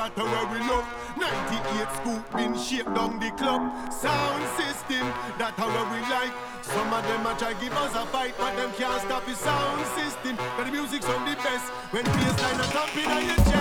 that a where we love. 98 scoop been shaped down the club. Sound system, that a where we like. Some of them a try give us a fight But them can't stop the sound system. But the music's on the best When bassline a thumping on your chest.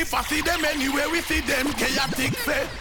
If I see them anywhere we see them chaotic. Say.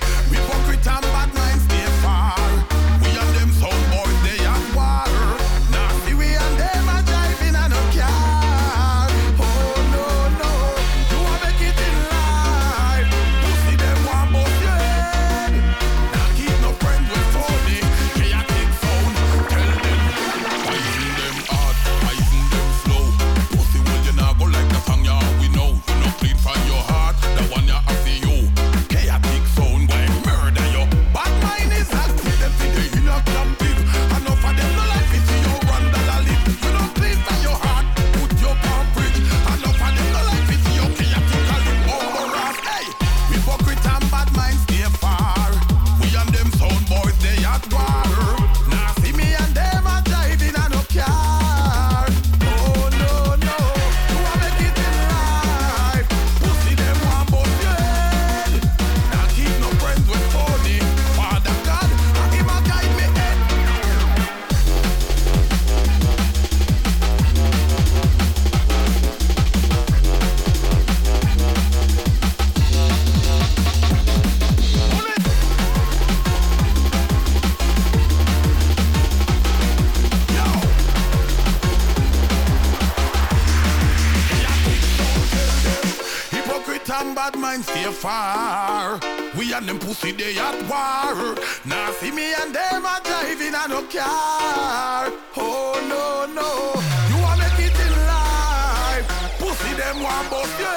far. We and them pussy they at war. Now see me and them a driving a no car. Oh no no, you a make it in life. Pussy them want bust you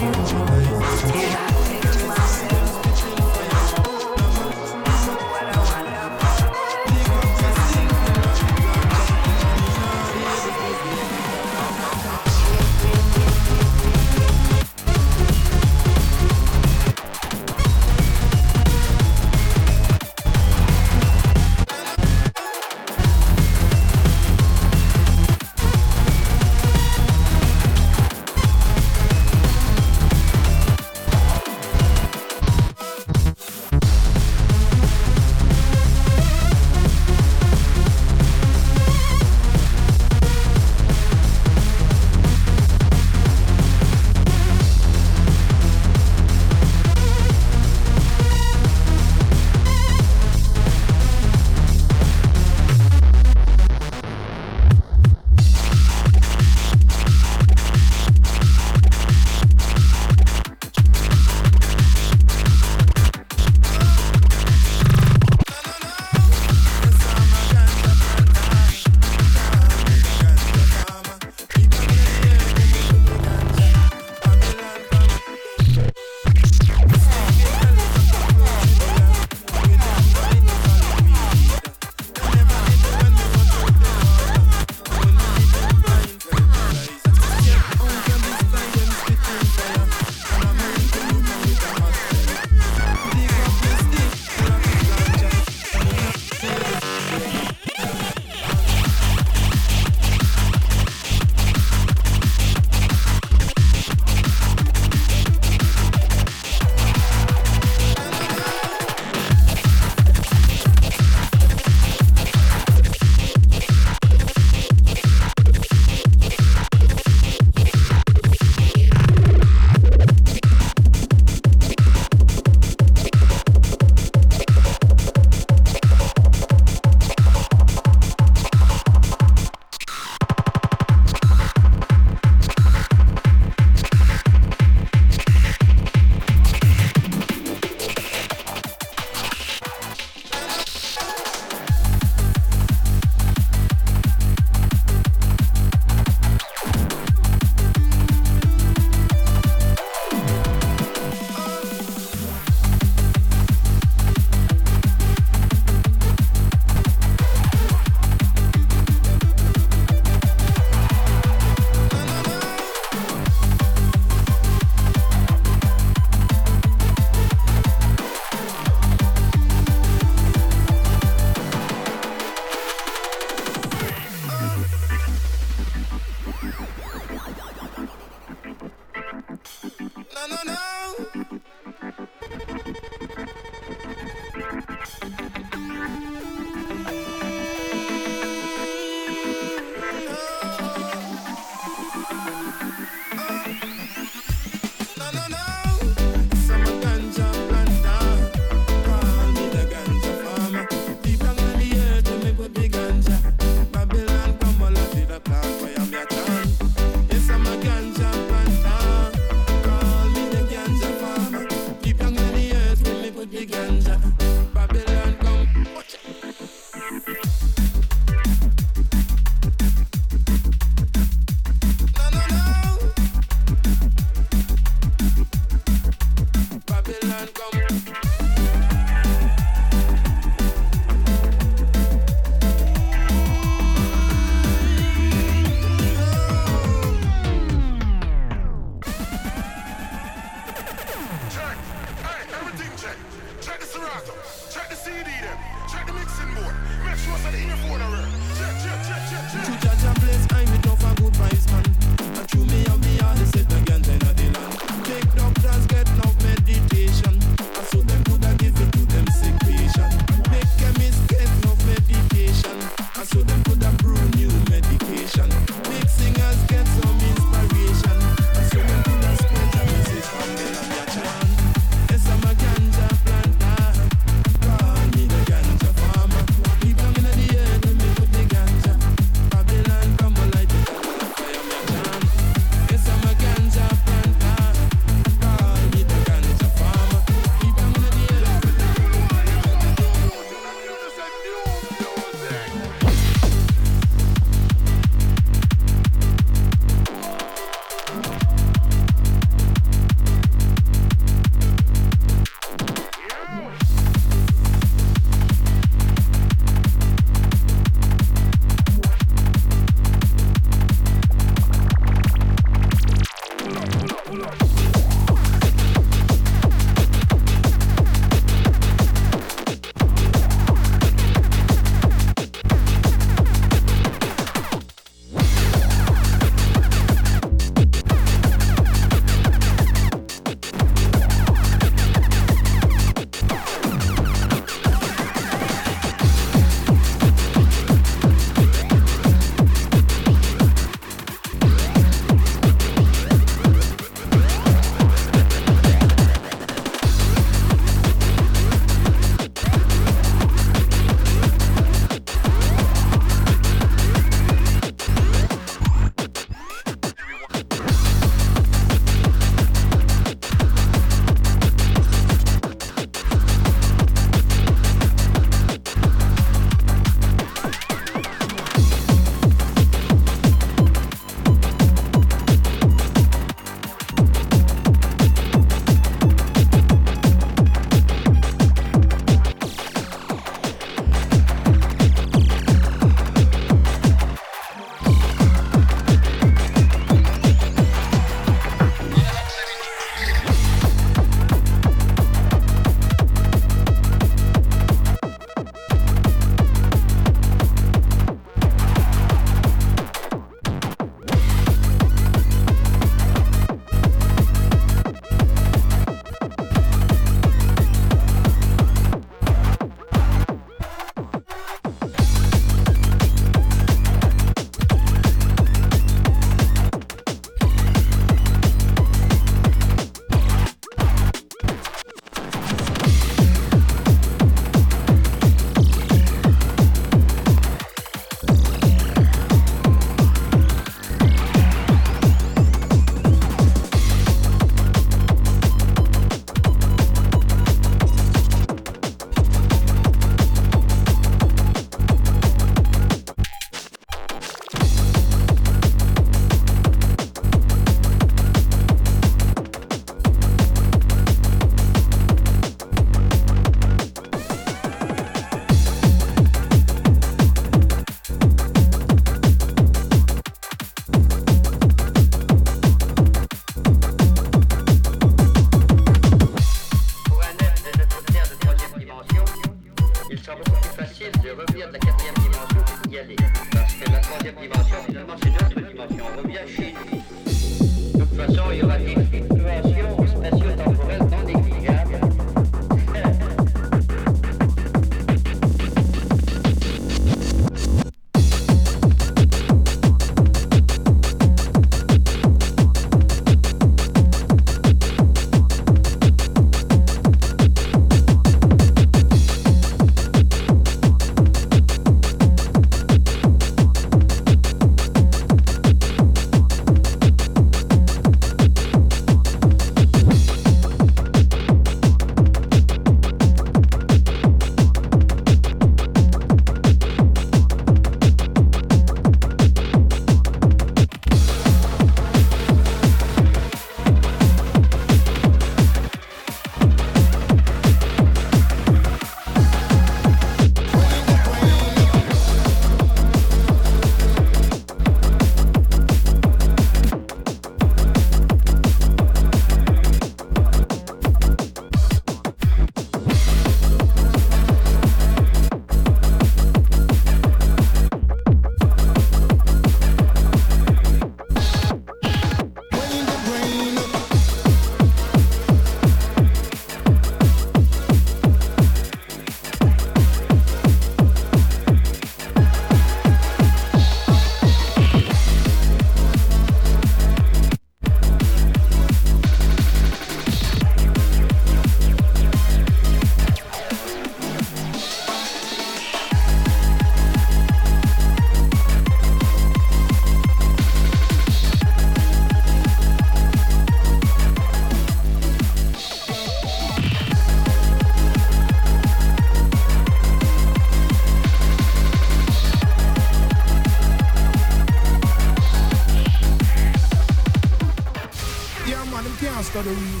after the weed.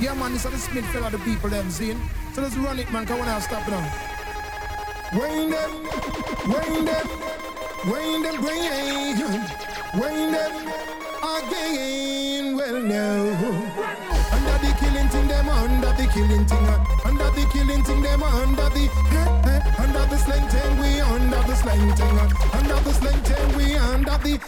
Yeah, man, this is the Smith fella, the people them seeing. So let's run it, man, come on now, stop now. Wayne them, Wayne them, Wayne them, Wayne, Wayne them again. Well, no. Under the killing thing, them under the killing thing, uh, under the killing thing, them under the, eh, eh, under the slang thing, we under the slang thing, uh, under the slang thing, we under the,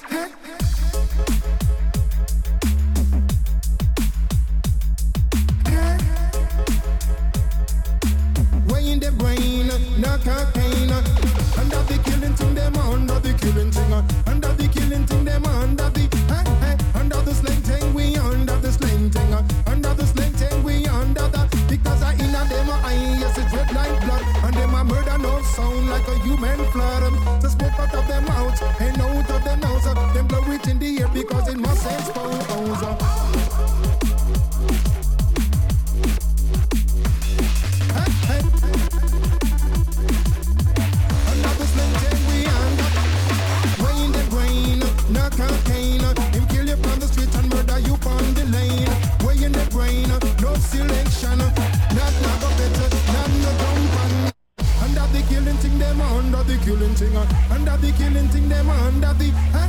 like blood, and them a murder no sound like a human flood. So smoke out of them mouths and out of them nose. Them blow it in the air because it must expose. Thing. Uh, under the killing thing, them under the.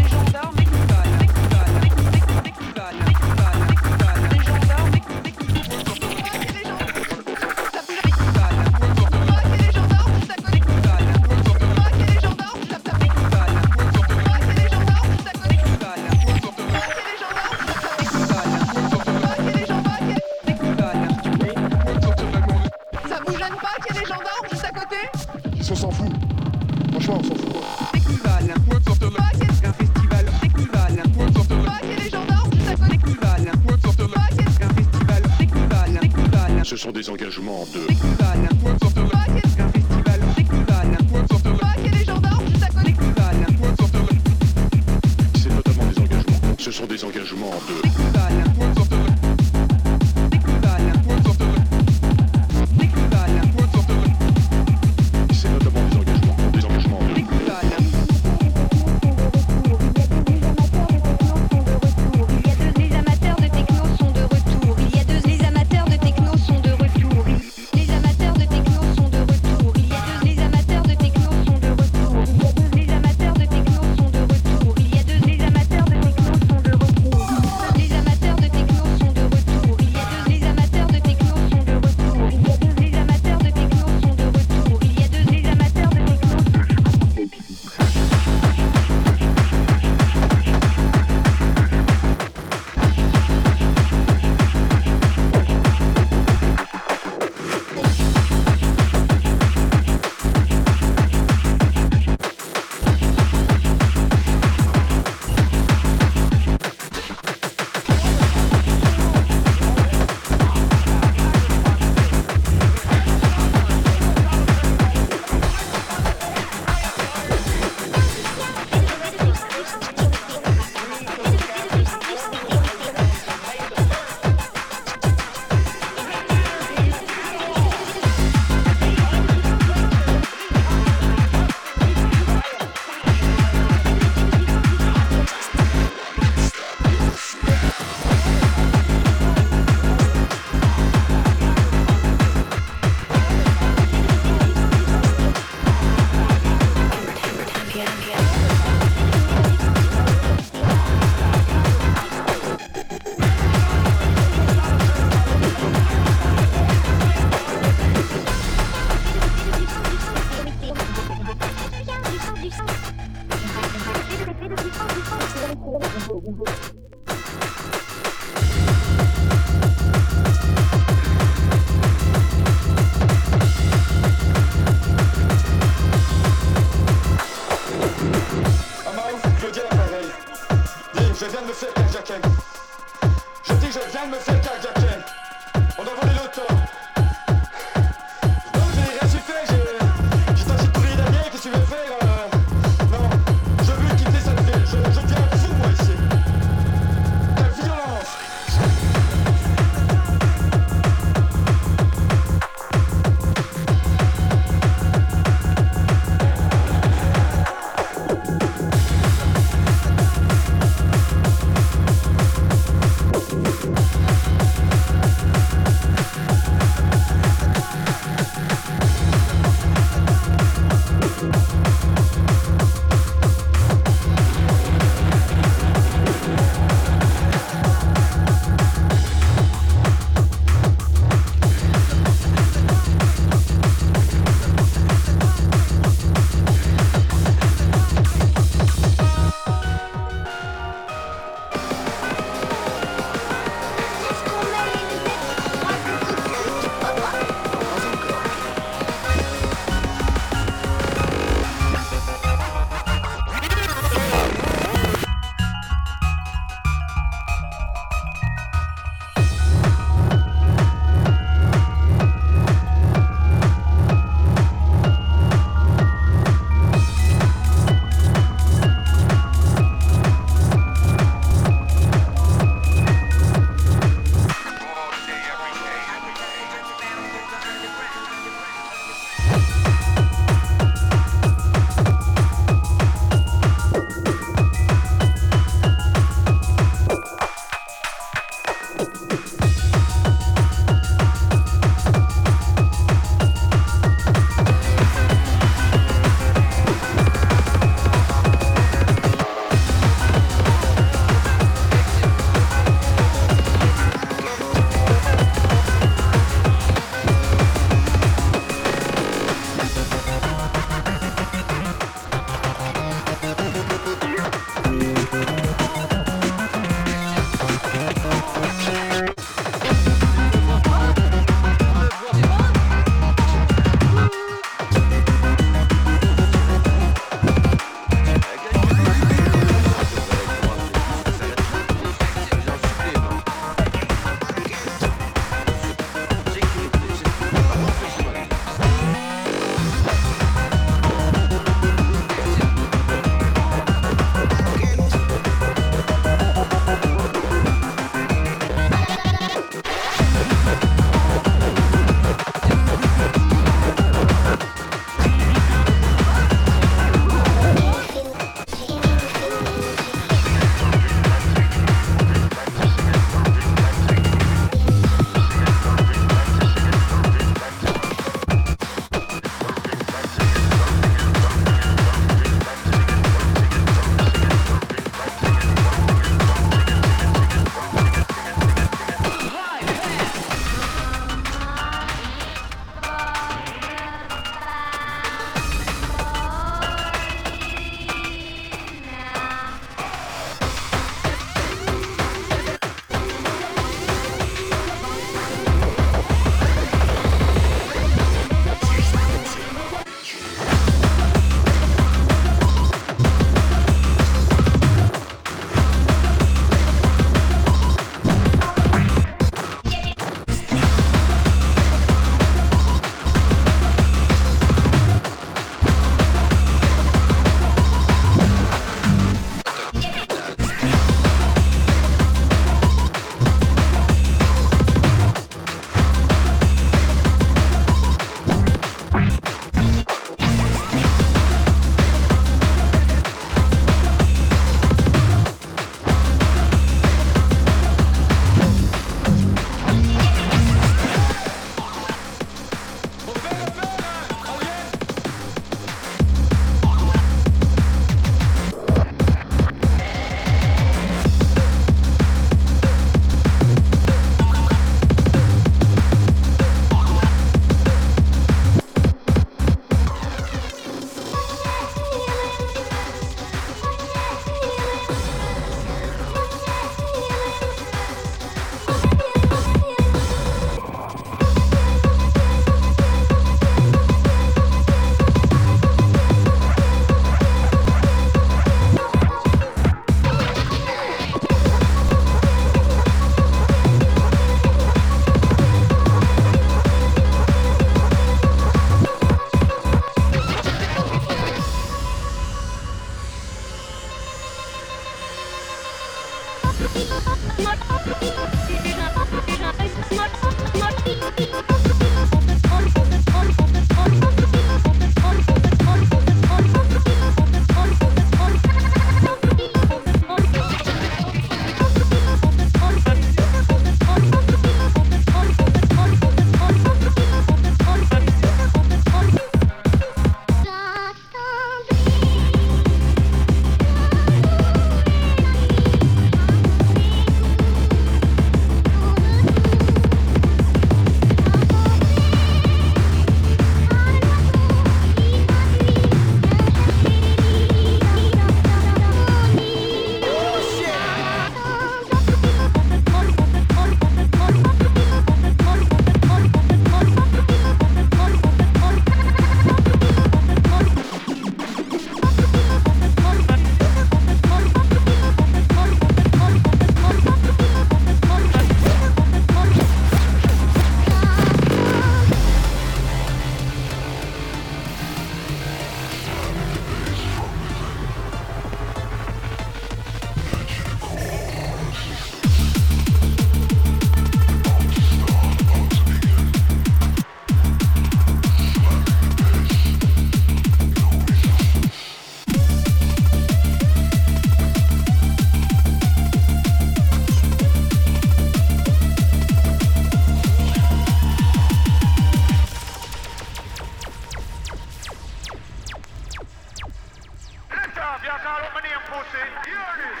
call up my name, pussy. Hear this.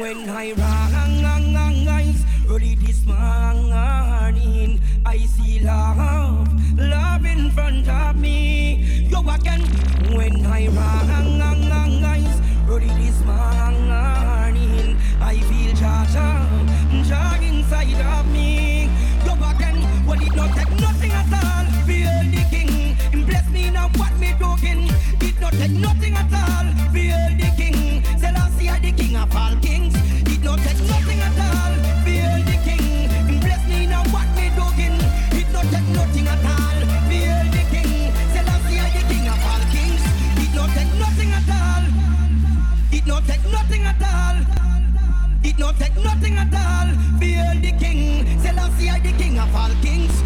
When I rise, early this morning, I see love, love in front of me. Yo, again, when I rise, early this morning. nothing at all. Feel the king, Selassie are the king of all kings.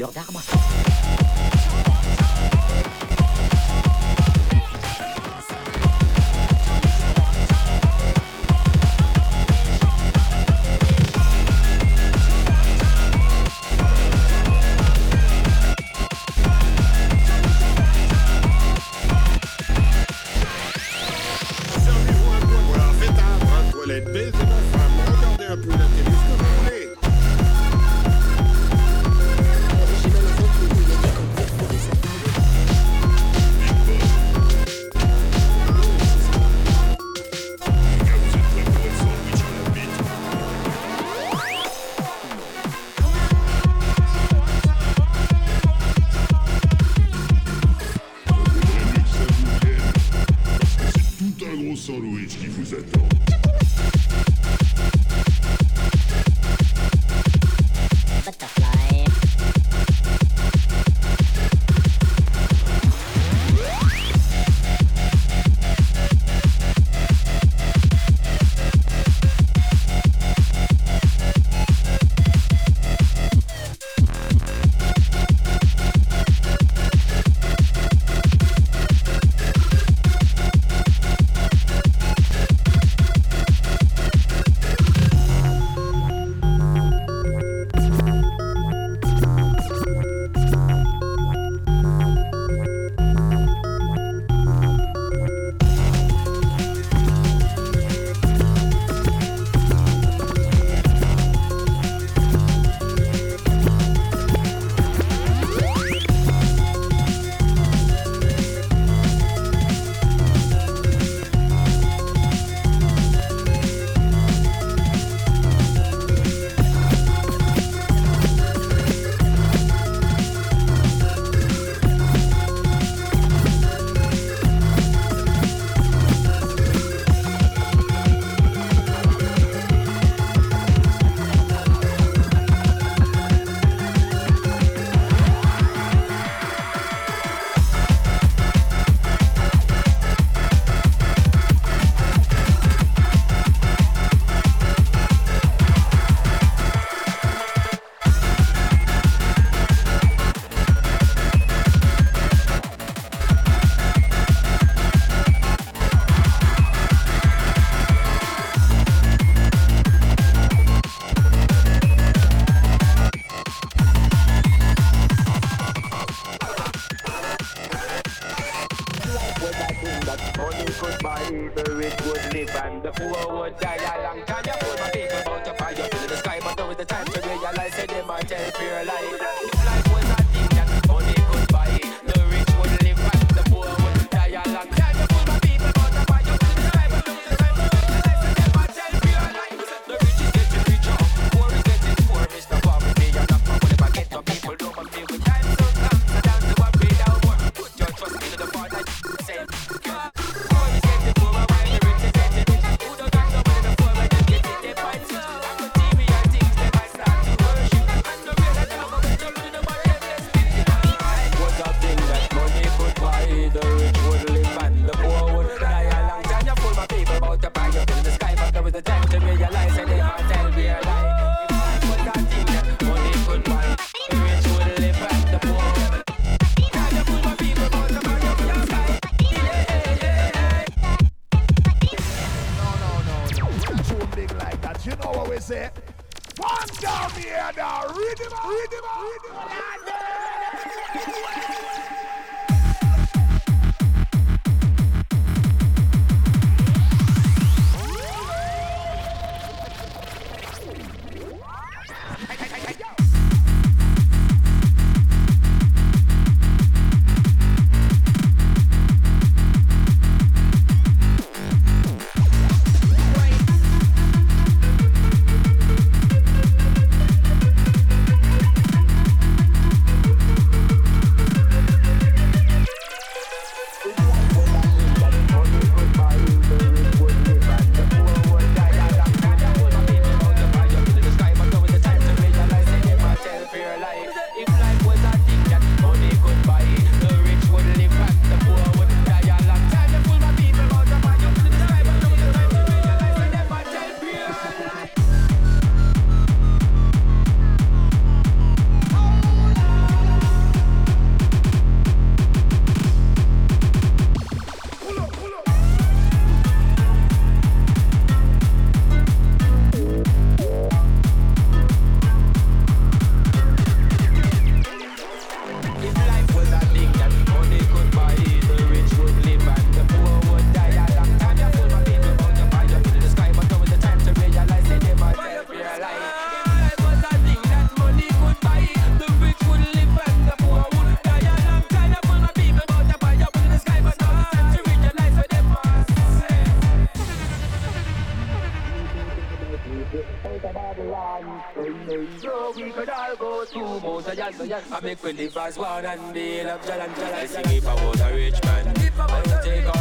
เหลือออกได้ก็มา I make with the vast one and the love, jalan, jalan, jalan. I sing it about a rich man. I would take